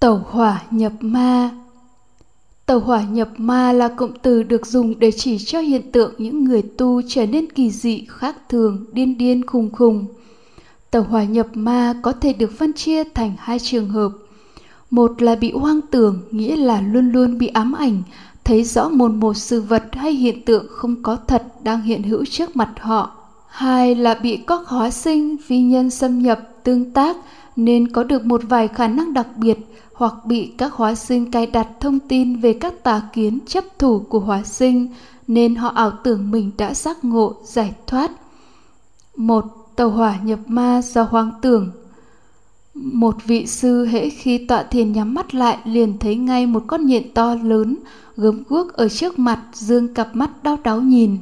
Tẩu hỏa nhập ma Tẩu hỏa nhập ma là cụm từ được dùng để chỉ cho hiện tượng những người tu trở nên kỳ dị, khác thường, điên điên khùng khùng. Tẩu hỏa nhập ma có thể được phân chia thành hai trường hợp. Một là bị hoang tưởng, nghĩa là luôn luôn bị ám ảnh, thấy rõ mồn một sự vật hay hiện tượng không có thật đang hiện hữu trước mặt họ. Hai là bị các hóa sinh, vi nhân xâm nhập, tương tác nên có được một vài khả năng đặc biệt hoặc bị các hóa sinh cài đặt thông tin về các tà kiến chấp thủ của hóa sinh nên họ ảo tưởng mình đã giác ngộ, giải thoát. Một tàu hỏa nhập ma do hoang tưởng. Một vị sư hễ khi tọa thiền nhắm mắt lại liền thấy ngay một con nhện to lớn gớm guốc ở trước mặt dương cặp mắt đau đáu nhìn.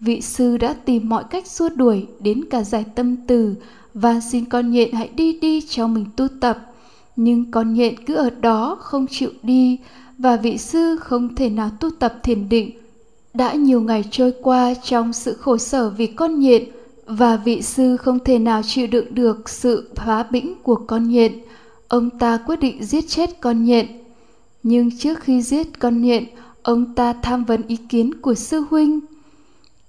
Vị sư đã tìm mọi cách xua đuổi đến cả giải tâm từ và xin con nhện hãy đi đi cho mình tu tập nhưng con nhện cứ ở đó không chịu đi, và vị sư không thể nào tu tập thiền định. Đã nhiều ngày trôi qua trong sự khổ sở vì con nhện, và vị sư không thể nào chịu đựng được sự phá bĩnh của con nhện. Ông ta quyết định giết chết con nhện. Nhưng trước khi giết con nhện, ông ta tham vấn ý kiến của sư huynh.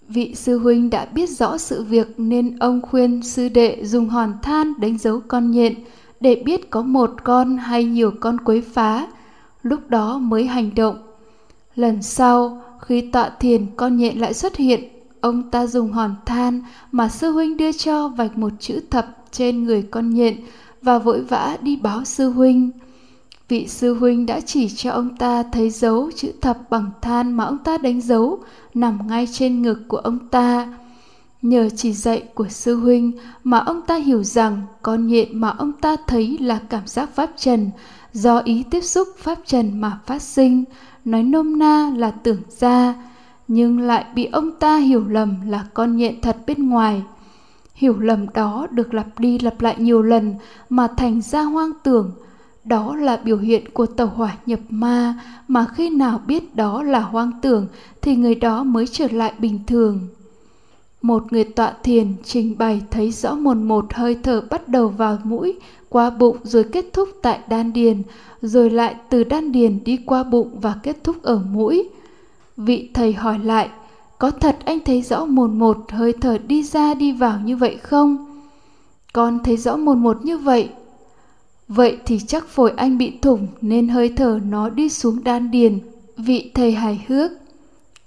Vị sư huynh đã biết rõ sự việc nên ông khuyên sư đệ dùng hòn than đánh dấu con nhện để biết có một con hay nhiều con quấy phá, lúc đó mới hành động. Lần sau, khi tọa thiền con nhện lại xuất hiện, ông ta dùng hòn than mà sư huynh đưa cho vạch một chữ thập trên người con nhện và vội vã đi báo sư huynh. Vị sư huynh đã chỉ cho ông ta thấy dấu chữ thập bằng than mà ông ta đánh dấu nằm ngay trên ngực của ông ta nhờ chỉ dạy của sư huynh mà ông ta hiểu rằng con nhện mà ông ta thấy là cảm giác pháp trần, do ý tiếp xúc pháp trần mà phát sinh, nói nôm na là tưởng ra, nhưng lại bị ông ta hiểu lầm là con nhện thật bên ngoài. Hiểu lầm đó được lặp đi lặp lại nhiều lần mà thành ra hoang tưởng. Đó là biểu hiện của tàu hỏa nhập ma, mà khi nào biết đó là hoang tưởng thì người đó mới trở lại bình thường một người tọa thiền trình bày thấy rõ mồn một hơi thở bắt đầu vào mũi, qua bụng rồi kết thúc tại đan điền, rồi lại từ đan điền đi qua bụng và kết thúc ở mũi. Vị thầy hỏi lại, có thật anh thấy rõ mồn một hơi thở đi ra đi vào như vậy không? Con thấy rõ mồn một như vậy. Vậy thì chắc phổi anh bị thủng nên hơi thở nó đi xuống đan điền. Vị thầy hài hước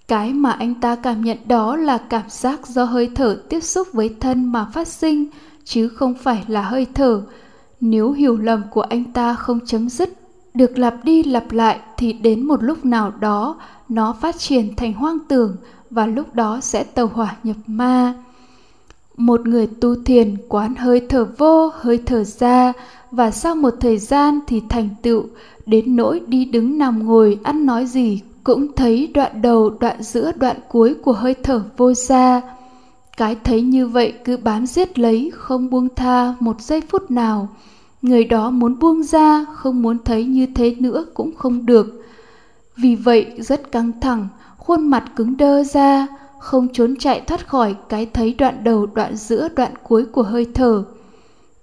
cái mà anh ta cảm nhận đó là cảm giác do hơi thở tiếp xúc với thân mà phát sinh, chứ không phải là hơi thở. Nếu hiểu lầm của anh ta không chấm dứt, được lặp đi lặp lại thì đến một lúc nào đó, nó phát triển thành hoang tưởng và lúc đó sẽ tàu hỏa nhập ma. Một người tu thiền quán hơi thở vô, hơi thở ra và sau một thời gian thì thành tựu, đến nỗi đi đứng nằm ngồi ăn nói gì cũng thấy đoạn đầu, đoạn giữa, đoạn cuối của hơi thở vô ra cái thấy như vậy cứ bám giết lấy, không buông tha một giây phút nào. Người đó muốn buông ra, không muốn thấy như thế nữa cũng không được. Vì vậy rất căng thẳng, khuôn mặt cứng đơ ra, không trốn chạy thoát khỏi cái thấy đoạn đầu, đoạn giữa, đoạn cuối của hơi thở.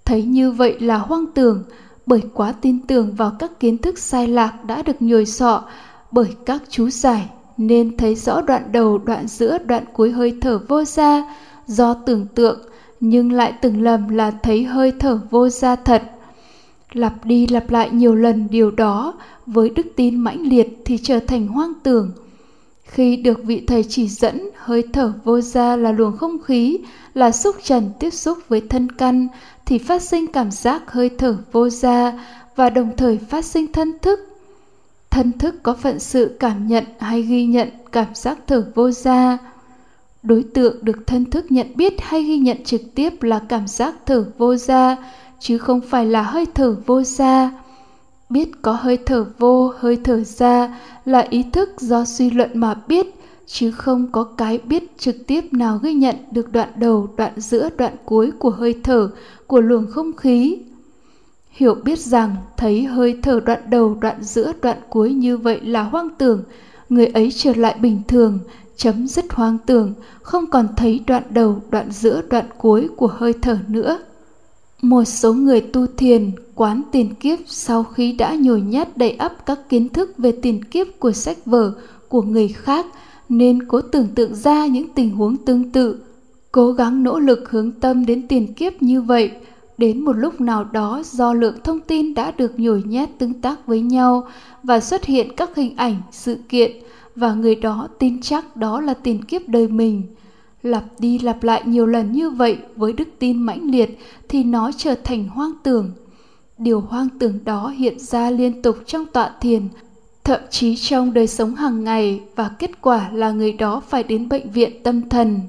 Thấy như vậy là hoang tưởng, bởi quá tin tưởng vào các kiến thức sai lạc đã được nhồi sọ bởi các chú giải nên thấy rõ đoạn đầu, đoạn giữa, đoạn cuối hơi thở vô ra do tưởng tượng, nhưng lại từng lầm là thấy hơi thở vô ra thật. Lặp đi lặp lại nhiều lần điều đó, với đức tin mãnh liệt thì trở thành hoang tưởng. Khi được vị thầy chỉ dẫn, hơi thở vô ra là luồng không khí, là xúc trần tiếp xúc với thân căn, thì phát sinh cảm giác hơi thở vô ra và đồng thời phát sinh thân thức thân thức có phận sự cảm nhận hay ghi nhận cảm giác thở vô ra đối tượng được thân thức nhận biết hay ghi nhận trực tiếp là cảm giác thở vô ra chứ không phải là hơi thở vô ra biết có hơi thở vô, hơi thở ra là ý thức do suy luận mà biết, chứ không có cái biết trực tiếp nào ghi nhận được đoạn đầu, đoạn giữa, đoạn cuối của hơi thở, của luồng không khí hiểu biết rằng thấy hơi thở đoạn đầu đoạn giữa đoạn cuối như vậy là hoang tưởng người ấy trở lại bình thường chấm dứt hoang tưởng không còn thấy đoạn đầu đoạn giữa đoạn cuối của hơi thở nữa một số người tu thiền quán tiền kiếp sau khi đã nhồi nhét đầy ắp các kiến thức về tiền kiếp của sách vở của người khác nên cố tưởng tượng ra những tình huống tương tự, cố gắng nỗ lực hướng tâm đến tiền kiếp như vậy. Đến một lúc nào đó do lượng thông tin đã được nhồi nhét tương tác với nhau và xuất hiện các hình ảnh, sự kiện và người đó tin chắc đó là tiền kiếp đời mình – lặp đi lặp lại nhiều lần như vậy với đức tin mãnh liệt thì nó trở thành hoang tưởng. Điều hoang tưởng đó hiện ra liên tục trong tọa thiền thậm chí trong đời sống hàng ngày và kết quả là người đó phải đến bệnh viện tâm thần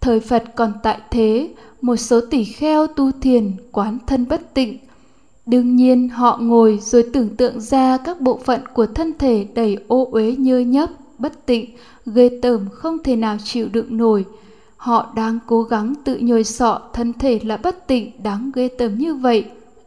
thời phật còn tại thế, một số tỷ kheo tu thiền, quán thân bất tịnh đương nhiên, họ ngồi rồi tưởng tượng ra các bộ phận của thân thể đầy ô uế nhơ nhấp bất tịnh, ghê tởm không thể nào chịu đựng nổi. Họ đang cố gắng tự nhồi sọ thân thể là bất tịnh, đáng ghê tởm như vậy.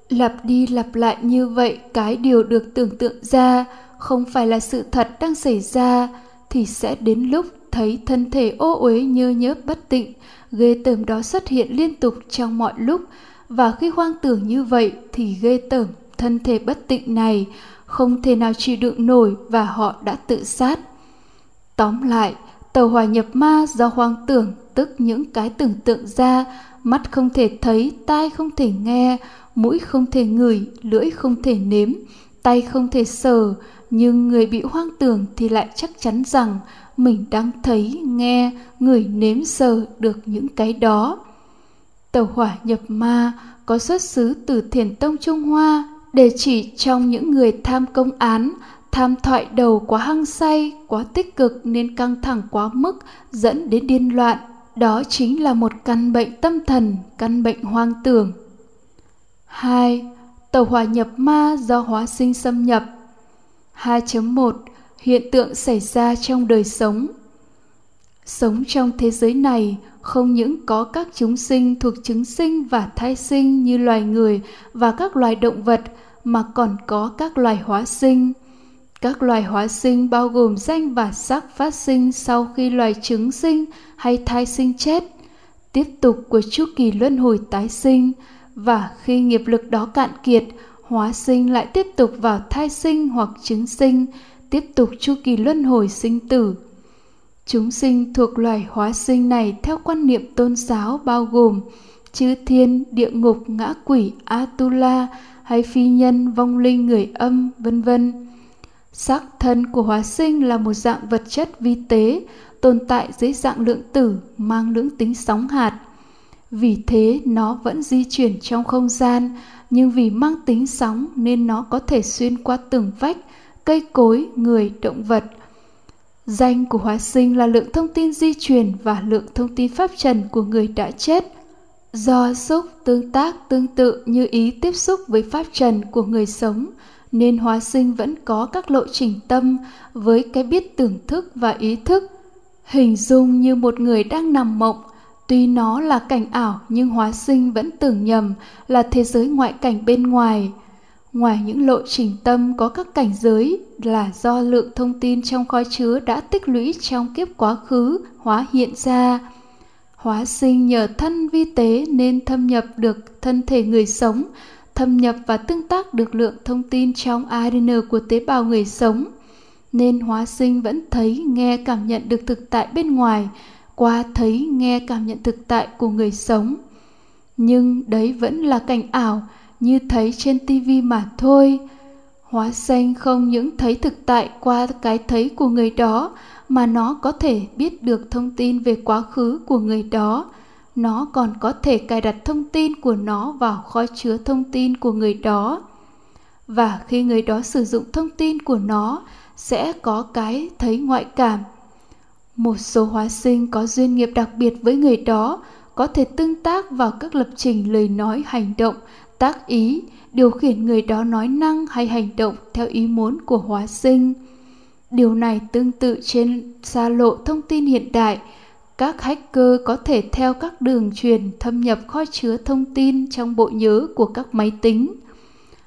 Lặp đi lặp lại như vậy, cái điều được tưởng tượng ra không phải là sự thật đang xảy ra, thì sẽ đến lúc thấy thân thể ô uế nhơ nhớp bất tịnh, ghê tởm đó xuất hiện liên tục trong mọi lúc và khi hoang tưởng như vậy thì ghê tởm thân thể bất tịnh này không thể nào chịu đựng nổi và họ đã tự sát. Tóm lại, tàu hòa nhập ma do hoang tưởng tức những cái tưởng tượng ra, mắt không thể thấy, tai không thể nghe, mũi không thể ngửi, lưỡi không thể nếm, tay không thể sờ, nhưng người bị hoang tưởng thì lại chắc chắn rằng mình đang thấy, nghe, người nếm sờ được những cái đó. Tàu hỏa nhập ma có xuất xứ từ thiền tông Trung Hoa để chỉ trong những người tham công án tham thoại đầu quá hăng say, quá tích cực nên căng thẳng quá mức dẫn đến điên loạn. Đó chính là một căn bệnh tâm thần, căn bệnh hoang tưởng. Hai. Tàu hỏa nhập ma do hóa sinh xâm nhập 2.1 Hiện tượng xảy ra trong đời sống. Sống trong thế giới này không những có các chúng sinh thuộc chứng sinh và thai sinh như loài người và các loài động vật mà còn có các loài hóa sinh. Các loài hóa sinh bao gồm danh và sắc phát sinh sau khi loài trứng sinh hay thai sinh chết, tiếp tục của chu kỳ luân hồi tái sinh và khi nghiệp lực đó cạn kiệt, hóa sinh lại tiếp tục vào thai sinh hoặc trứng sinh, tiếp tục chu kỳ luân hồi sinh tử. Chúng sinh thuộc loài hóa sinh này theo quan niệm tôn giáo bao gồm chư thiên, địa ngục, ngã quỷ, Atula hay phi nhân, vong linh, người âm, vân vân. Sắc thân của hóa sinh là một dạng vật chất vi tế tồn tại dưới dạng lượng tử mang lưỡng tính sóng hạt. Vì thế nó vẫn di chuyển trong không gian, nhưng vì mang tính sóng nên nó có thể xuyên qua tường vách, cây cối, người, động vật. Danh của hóa sinh là lượng thông tin di truyền và lượng thông tin pháp trần của người đã chết. Do xúc tương tác tương tự như ý tiếp xúc với pháp trần của người sống – nên hóa sinh vẫn có các lộ trình tâm với cái biết tưởng thức và ý thức hình dung như một người đang nằm mộng tuy nó là cảnh ảo nhưng hóa sinh vẫn tưởng nhầm là thế giới ngoại cảnh bên ngoài ngoài những lộ trình tâm có các cảnh giới là do lượng thông tin trong kho chứa đã tích lũy trong kiếp quá khứ hóa hiện ra hóa sinh nhờ thân vi tế nên thâm nhập được thân thể người sống thâm nhập và tương tác được lượng thông tin trong ADN của tế bào người sống, nên hóa sinh vẫn thấy, nghe, cảm nhận được thực tại bên ngoài qua thấy, nghe, cảm nhận thực tại của người sống. Nhưng đấy vẫn là cảnh ảo, như thấy trên tivi mà thôi. Hóa xanh không những thấy thực tại qua cái thấy của người đó, mà nó có thể biết được thông tin về quá khứ của người đó, nó còn có thể cài đặt thông tin của nó vào kho chứa thông tin của người đó. Và khi người đó sử dụng thông tin của nó sẽ có cái thấy ngoại cảm. Một số hóa sinh có duyên nghiệp đặc biệt với người đó có thể tương tác vào các lập trình lời nói hành động tác ý điều khiển người đó nói năng hay hành động theo ý muốn của hóa sinh điều này tương tự trên xa lộ thông tin hiện đại các hacker có thể theo các đường truyền thâm nhập kho chứa thông tin trong bộ nhớ của các máy tính.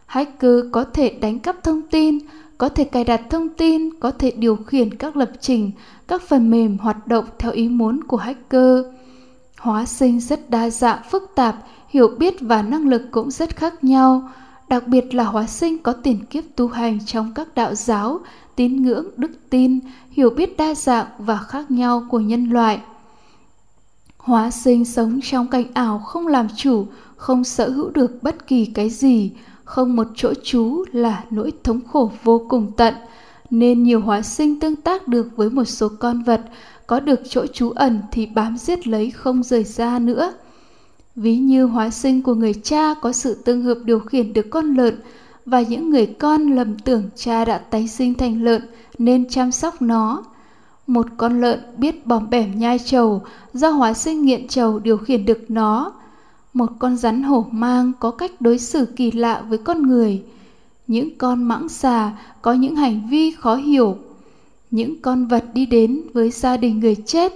Hacker có thể đánh cắp thông tin, có thể cài đặt thông tin, có thể điều khiển các lập trình, các phần mềm hoạt động theo ý muốn của hacker. Hóa sinh rất đa dạng phức tạp, hiểu biết và năng lực cũng rất khác nhau. đặc biệt là hóa sinh có tiền kiếp tu hành trong các đạo giáo, tín ngưỡng, đức tin, hiểu biết đa dạng và khác nhau của nhân loại. Hóa sinh sống trong cảnh ảo không làm chủ, không sở hữu được bất kỳ cái gì, không một chỗ trú là nỗi thống khổ vô cùng tận, nên nhiều hóa sinh tương tác được với một số con vật, có được chỗ trú ẩn thì bám giết lấy không rời ra nữa. Ví như hóa sinh của người cha có sự tương hợp điều khiển được con lợn và những người con lầm tưởng cha đã tái sinh thành lợn nên chăm sóc nó. Một con lợn biết bòm bẻm nhai trầu do hóa sinh nghiện trầu điều khiển được nó. Một con rắn hổ mang có cách đối xử kỳ lạ với con người. Những con mãng xà có những hành vi khó hiểu. Những con vật đi đến với gia đình người chết,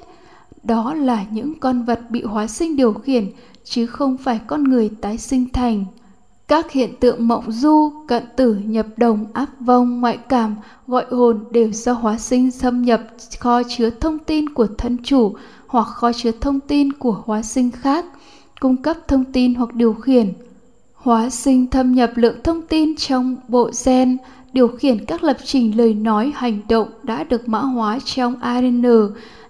đó là những con vật bị hóa sinh điều khiển chứ không phải con người tái sinh thành. Các hiện tượng mộng du, cận tử, nhập đồng, áp vong, ngoại cảm, gọi hồn đều do hóa sinh xâm nhập kho chứa thông tin của thân chủ hoặc kho chứa thông tin của hóa sinh khác, cung cấp thông tin hoặc điều khiển. Hóa sinh thâm nhập lượng thông tin trong bộ gen, điều khiển các lập trình lời nói hành động đã được mã hóa trong ARN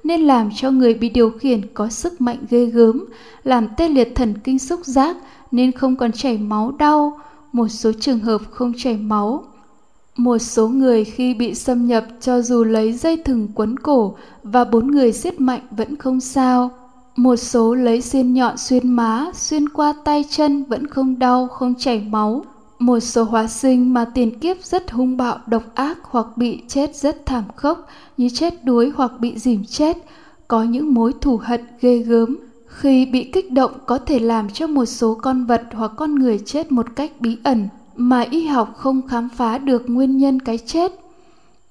nên làm cho người bị điều khiển có sức mạnh ghê gớm, làm tê liệt thần kinh xúc giác nên không còn chảy máu đau, một số trường hợp không chảy máu. Một số người khi bị xâm nhập cho dù lấy dây thừng quấn cổ và bốn người siết mạnh vẫn không sao. Một số lấy xiên nhọn xuyên má, xuyên qua tay chân vẫn không đau, không chảy máu. Một số hóa sinh mà tiền kiếp rất hung bạo, độc ác hoặc bị chết rất thảm khốc như chết đuối hoặc bị dìm chết, có những mối thù hận ghê gớm. Khi bị kích động có thể làm cho một số con vật hoặc con người chết một cách bí ẩn mà y học không khám phá được nguyên nhân cái chết.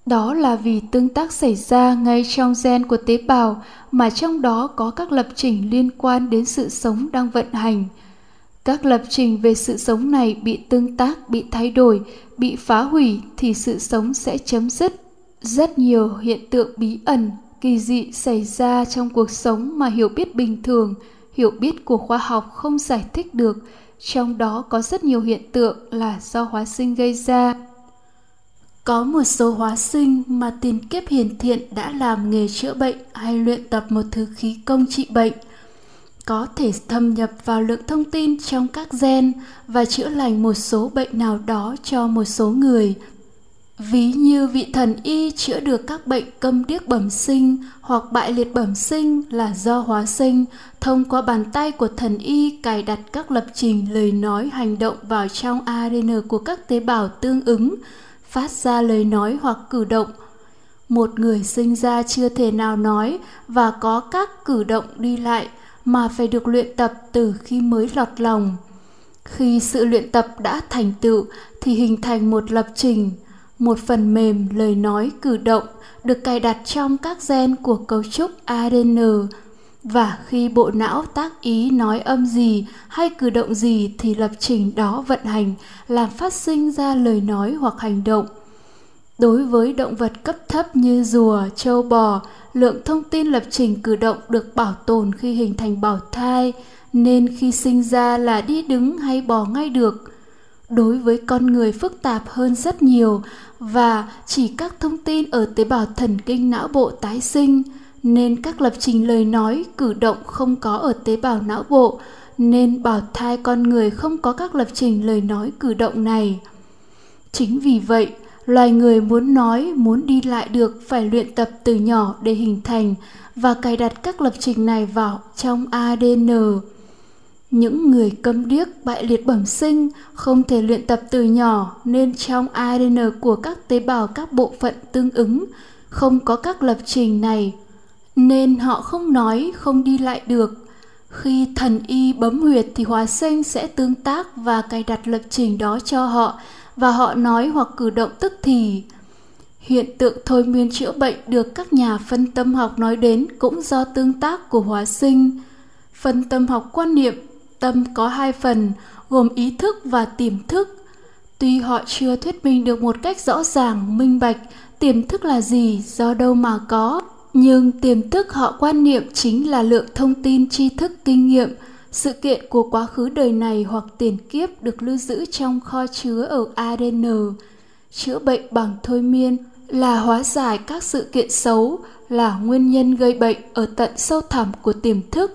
Đó là vì tương tác xảy ra ngay trong gen của tế bào mà trong đó có các lập trình liên quan đến sự sống đang vận hành – các lập trình về sự sống này bị tương tác, bị thay đổi, bị phá hủy thì sự sống sẽ chấm dứt. Rất nhiều hiện tượng bí ẩn, kỳ dị xảy ra trong cuộc sống mà hiểu biết bình thường, hiểu biết của khoa học không giải thích được. Trong đó có rất nhiều hiện tượng là do hóa sinh gây ra. Có một số hóa sinh mà tiền kiếp hiền thiện đã làm nghề chữa bệnh hay luyện tập một thứ khí công trị bệnh có thể thâm nhập vào lượng thông tin trong các gen và chữa lành một số bệnh nào đó cho một số người. Ví như vị thần y chữa được các bệnh câm điếc bẩm sinh hoặc bại liệt bẩm sinh là do hóa sinh. Thông qua bàn tay của thần y cài đặt các lập trình lời nói hành động vào trong adn của các tế bào tương ứng, phát ra lời nói hoặc cử động. Một người sinh ra chưa thể nào nói và có các cử động đi lại mà phải được luyện tập từ khi mới lọt lòng. Khi sự luyện tập đã thành tựu thì hình thành một lập trình, một phần mềm lời nói cử động được cài đặt trong các gen của cấu trúc adn và khi bộ não tác ý nói âm gì hay cử động gì thì lập trình đó vận hành, làm phát sinh ra lời nói hoặc hành động đối với động vật cấp thấp như rùa, trâu bò, lượng thông tin lập trình cử động được bảo tồn khi hình thành bào thai, nên khi sinh ra là đi đứng hay bò ngay được. Đối với con người phức tạp hơn rất nhiều và chỉ các thông tin ở tế bào thần kinh não bộ tái sinh, nên các lập trình lời nói cử động không có ở tế bào não bộ, nên bào thai con người không có các lập trình lời nói cử động này. Chính vì vậy loài người muốn nói, muốn đi lại được phải luyện tập từ nhỏ để hình thành và cài đặt các lập trình này vào trong adn những người câm điếc, bại liệt bẩm sinh không thể luyện tập từ nhỏ nên trong adn của các tế bào các bộ phận tương ứng không có các lập trình này, nên họ không nói, không đi lại được. Khi thần y bấm huyệt thì hóa sinh sẽ tương tác và cài đặt lập trình đó cho họ và họ nói hoặc cử động tức thì. Hiện tượng thôi miên chữa bệnh được các nhà phân tâm học nói đến cũng do tương tác của hóa sinh. Phân tâm học quan niệm, tâm có hai phần, gồm ý thức và tiềm thức. Tuy họ chưa thuyết minh được một cách rõ ràng, minh bạch tiềm thức là gì, do đâu mà có, nhưng tiềm thức họ quan niệm chính là lượng thông tin tri thức kinh nghiệm sự kiện của quá khứ đời này hoặc tiền kiếp được lưu giữ trong kho chứa ở ADN. Chữa bệnh bằng thôi miên là hóa giải các sự kiện xấu, là nguyên nhân gây bệnh ở tận sâu thẳm của tiềm thức.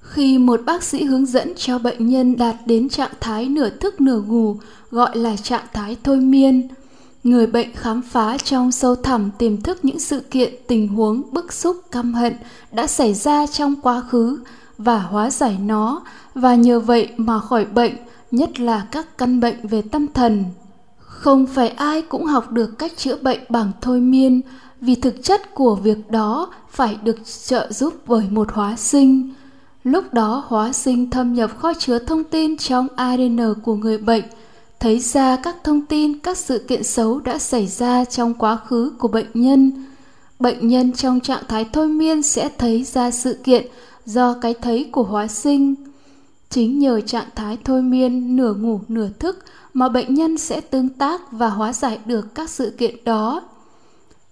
Khi một bác sĩ hướng dẫn cho bệnh nhân đạt đến trạng thái nửa thức nửa ngủ, gọi là trạng thái thôi miên, người bệnh khám phá trong sâu thẳm tiềm thức những sự kiện tình huống bức xúc căm hận đã xảy ra trong quá khứ và hóa giải nó, và nhờ vậy mà khỏi bệnh, nhất là các căn bệnh về tâm thần. Không phải ai cũng học được cách chữa bệnh bằng thôi miên, vì thực chất của việc đó phải được trợ giúp bởi một hóa sinh. Lúc đó hóa sinh thâm nhập kho chứa thông tin trong adn của người bệnh, thấy ra các thông tin, các sự kiện xấu đã xảy ra trong quá khứ của bệnh nhân. Bệnh nhân trong trạng thái thôi miên sẽ thấy ra sự kiện do cái thấy của hóa sinh. Chính nhờ trạng thái thôi miên, nửa ngủ, nửa thức mà bệnh nhân sẽ tương tác và hóa giải được các sự kiện đó.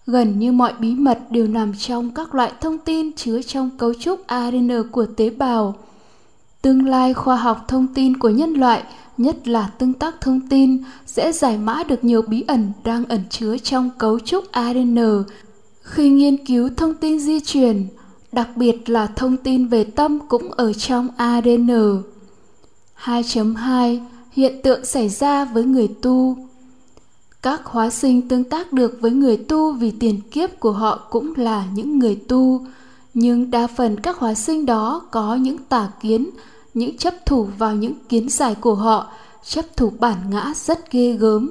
Gần như mọi bí mật đều nằm trong các loại thông tin chứa trong cấu trúc adn của tế bào. Tương lai khoa học thông tin của nhân loại, nhất là tương tác thông tin, sẽ giải mã được nhiều bí ẩn đang ẩn chứa trong cấu trúc adn khi nghiên cứu thông tin di truyền đặc biệt là thông tin về tâm cũng ở trong ADN. 2.2 Hiện tượng xảy ra với người tu Các hóa sinh tương tác được với người tu vì tiền kiếp của họ cũng là những người tu, nhưng đa phần các hóa sinh đó có những tà kiến, những chấp thủ vào những kiến giải của họ, chấp thủ bản ngã rất ghê gớm.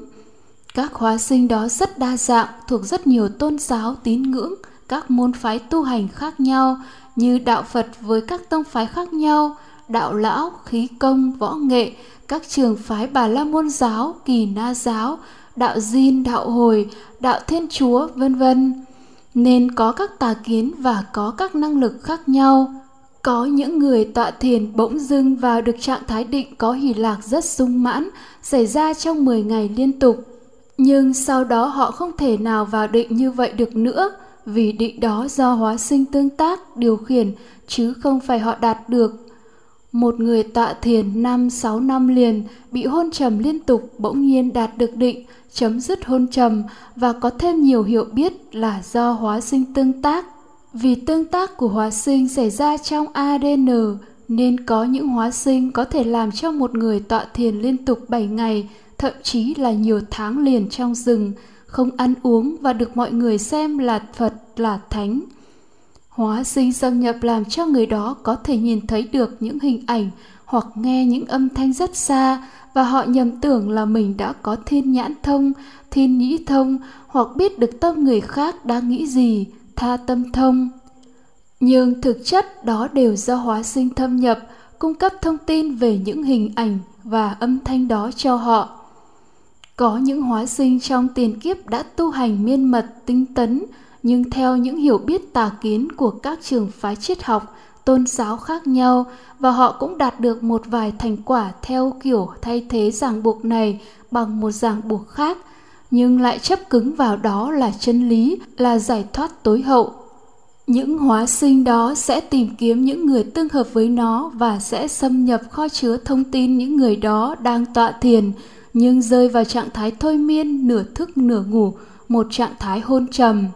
Các hóa sinh đó rất đa dạng, thuộc rất nhiều tôn giáo tín ngưỡng, các môn phái tu hành khác nhau như đạo Phật với các tông phái khác nhau, đạo lão, khí công, võ nghệ, các trường phái Bà La Môn giáo, Kỳ Na giáo, đạo Diên, đạo Hồi, đạo Thiên Chúa, vân vân. Nên có các tà kiến và có các năng lực khác nhau. Có những người tọa thiền bỗng dưng vào được trạng thái định có hỷ lạc rất sung mãn, xảy ra trong 10 ngày liên tục. Nhưng sau đó họ không thể nào vào định như vậy được nữa, vì định đó do hóa sinh tương tác điều khiển chứ không phải họ đạt được. Một người tọa thiền năm sáu năm liền bị hôn trầm liên tục bỗng nhiên đạt được định chấm dứt hôn trầm và có thêm nhiều hiểu biết là do hóa sinh tương tác. Vì tương tác của hóa sinh xảy ra trong ADN nên có những hóa sinh có thể làm cho một người tọa thiền liên tục 7 ngày, thậm chí là nhiều tháng liền trong rừng, không ăn uống và được mọi người xem là Phật là Thánh. Hóa sinh xâm nhập làm cho người đó có thể nhìn thấy được những hình ảnh hoặc nghe những âm thanh rất xa và họ nhầm tưởng là mình đã có thiên nhãn thông, thiên nhĩ thông hoặc biết được tâm người khác đang nghĩ gì, tha tâm thông. Nhưng thực chất đó đều do hóa sinh thâm nhập, cung cấp thông tin về những hình ảnh và âm thanh đó cho họ có những hóa sinh trong tiền kiếp đã tu hành miên mật tinh tấn, nhưng theo những hiểu biết tà kiến của các trường phái triết học, tôn giáo khác nhau và họ cũng đạt được một vài thành quả theo kiểu thay thế ràng buộc này bằng một ràng buộc khác, nhưng lại chấp cứng vào đó là chân lý, là giải thoát tối hậu. Những hóa sinh đó sẽ tìm kiếm những người tương hợp với nó và sẽ xâm nhập kho chứa thông tin những người đó đang tọa thiền, nhưng rơi vào trạng thái thôi miên, nửa thức, nửa ngủ, một trạng thái hôn trầm.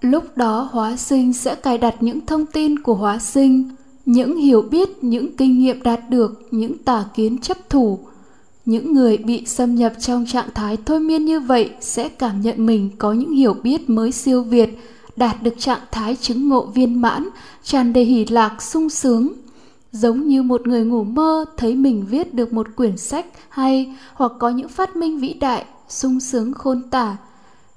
Lúc đó hóa sinh sẽ cài đặt những thông tin của hóa sinh, những hiểu biết, những kinh nghiệm đạt được, những tà kiến chấp thủ. Những người bị xâm nhập trong trạng thái thôi miên như vậy sẽ cảm nhận mình có những hiểu biết mới siêu việt, đạt được trạng thái chứng ngộ viên mãn, tràn đầy hỷ lạc, sung sướng giống như một người ngủ mơ thấy mình viết được một quyển sách hay hoặc có những phát minh vĩ đại, sung sướng khôn tả.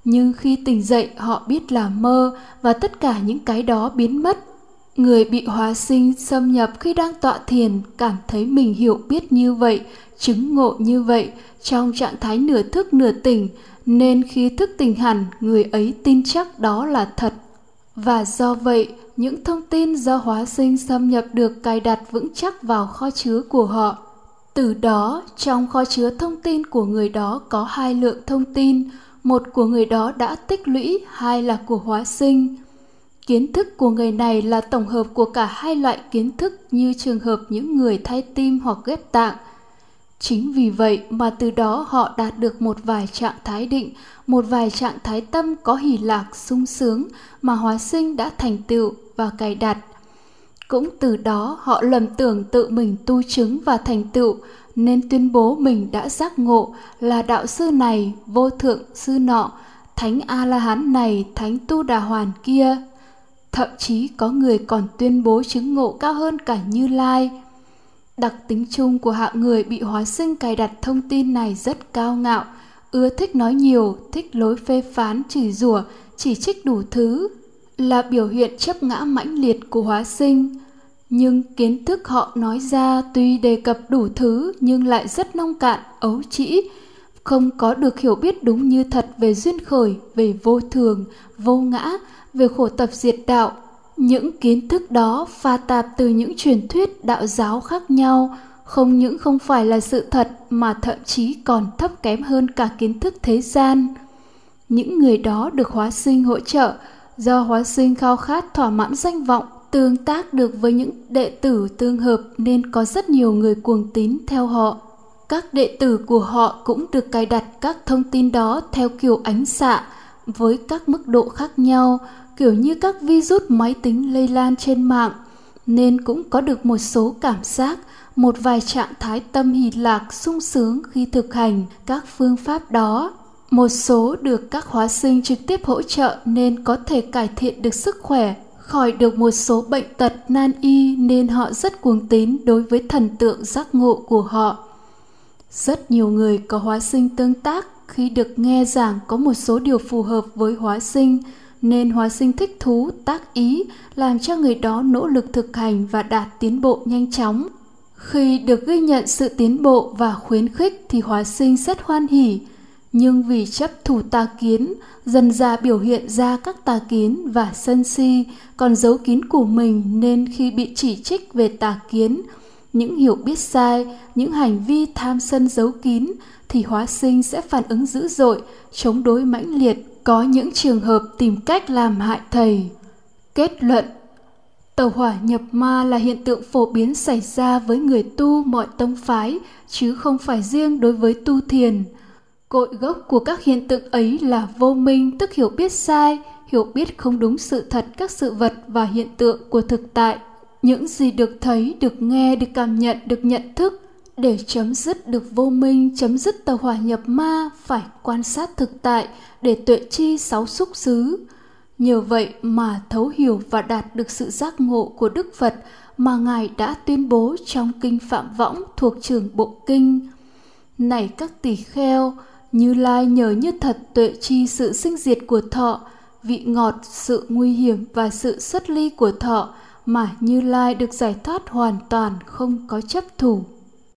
Nhưng khi tỉnh dậy, họ biết là mơ và tất cả những cái đó biến mất. Người bị hóa sinh xâm nhập khi đang tọa thiền cảm thấy mình hiểu biết như vậy, chứng ngộ như vậy, trong trạng thái nửa thức nửa tỉnh. Nên khi thức tỉnh hẳn, người ấy tin chắc đó là thật và do vậy, những thông tin do hóa sinh xâm nhập được cài đặt vững chắc vào kho chứa của họ từ đó, trong kho chứa thông tin của người đó có hai lượng thông tin, một của người đó đã tích lũy, hai là của hóa sinh Kiến thức của người này là tổng hợp của cả hai loại kiến thức như trường hợp những người thay tim hoặc ghép tạng. Chính vì vậy mà từ đó họ đạt được một vài trạng thái định, một vài trạng thái tâm có hỷ lạc sung sướng mà hóa sinh đã thành tựu và cài đặt. Cũng từ đó họ lầm tưởng tự mình tu chứng và thành tựu nên tuyên bố mình đã giác ngộ là đạo sư này, vô thượng sư nọ, thánh A-la-hán này, thánh tu đà hoàn kia. Thậm chí có người còn tuyên bố chứng ngộ cao hơn cả Như Lai. Đặc tính chung của hạng người bị hóa sinh cài đặt thông tin này rất cao ngạo, ưa thích nói nhiều, thích lối phê phán, chửi rủa, chỉ trích đủ thứ, là biểu hiện chấp ngã mãnh liệt của hóa sinh. Nhưng kiến thức họ nói ra tuy đề cập đủ thứ nhưng lại rất nông cạn, ấu trĩ, không có được hiểu biết đúng như thật về duyên khởi, về vô thường, vô ngã, về khổ tập diệt đạo. Những kiến thức đó pha tạp từ những truyền thuyết đạo giáo khác nhau, không những không phải là sự thật mà thậm chí còn thấp kém hơn cả kiến thức thế gian. Những người đó được hóa sinh hỗ trợ, do hóa sinh khao khát thỏa mãn danh vọng, tương tác được với những đệ tử tương hợp nên có rất nhiều người cuồng tín theo họ. Các đệ tử của họ cũng được cài đặt các thông tin đó theo kiểu ánh xạ với các mức độ khác nhau, kiểu như các virus máy tính lây lan trên mạng, nên cũng có được một số cảm giác, một vài trạng thái tâm hỷ lạc sung sướng khi thực hành các phương pháp đó. Một số được các hóa sinh trực tiếp hỗ trợ nên có thể cải thiện được sức khỏe, khỏi được một số bệnh tật nan y nên họ rất cuồng tín đối với thần tượng giác ngộ của họ. Rất nhiều người có hóa sinh tương tác khi được nghe giảng có một số điều phù hợp với hóa sinh nên hóa sinh thích thú, tác ý, làm cho người đó nỗ lực thực hành và đạt tiến bộ nhanh chóng. Khi được ghi nhận sự tiến bộ và khuyến khích thì hóa sinh rất hoan hỉ. Nhưng vì chấp thủ tà kiến, dần ra biểu hiện ra các tà kiến và sân si còn giấu kín của mình nên khi bị chỉ trích về tà kiến, những hiểu biết sai, những hành vi tham sân giấu kín thì hóa sinh sẽ phản ứng dữ dội, chống đối mãnh liệt có những trường hợp tìm cách làm hại thầy kết luận tàu hỏa nhập ma là hiện tượng phổ biến xảy ra với người tu mọi tông phái chứ không phải riêng đối với tu thiền Cội gốc của các hiện tượng ấy là vô minh tức hiểu biết sai, hiểu biết không đúng sự thật các sự vật và hiện tượng của thực tại. Những gì được thấy, được nghe, được cảm nhận, được nhận thức để chấm dứt được vô minh, chấm dứt tàu hỏa nhập ma phải quan sát thực tại để tuệ chi sáu xúc xứ. Nhờ vậy mà thấu hiểu và đạt được sự giác ngộ của Đức Phật mà Ngài đã tuyên bố trong Kinh Phạm Võng thuộc trường Bộ Kinh. Này các tỷ kheo, như Lai nhờ như thật tuệ chi sự sinh diệt của thọ, vị ngọt, sự nguy hiểm và sự xuất ly của thọ mà Như Lai được giải thoát hoàn toàn không có chấp thủ.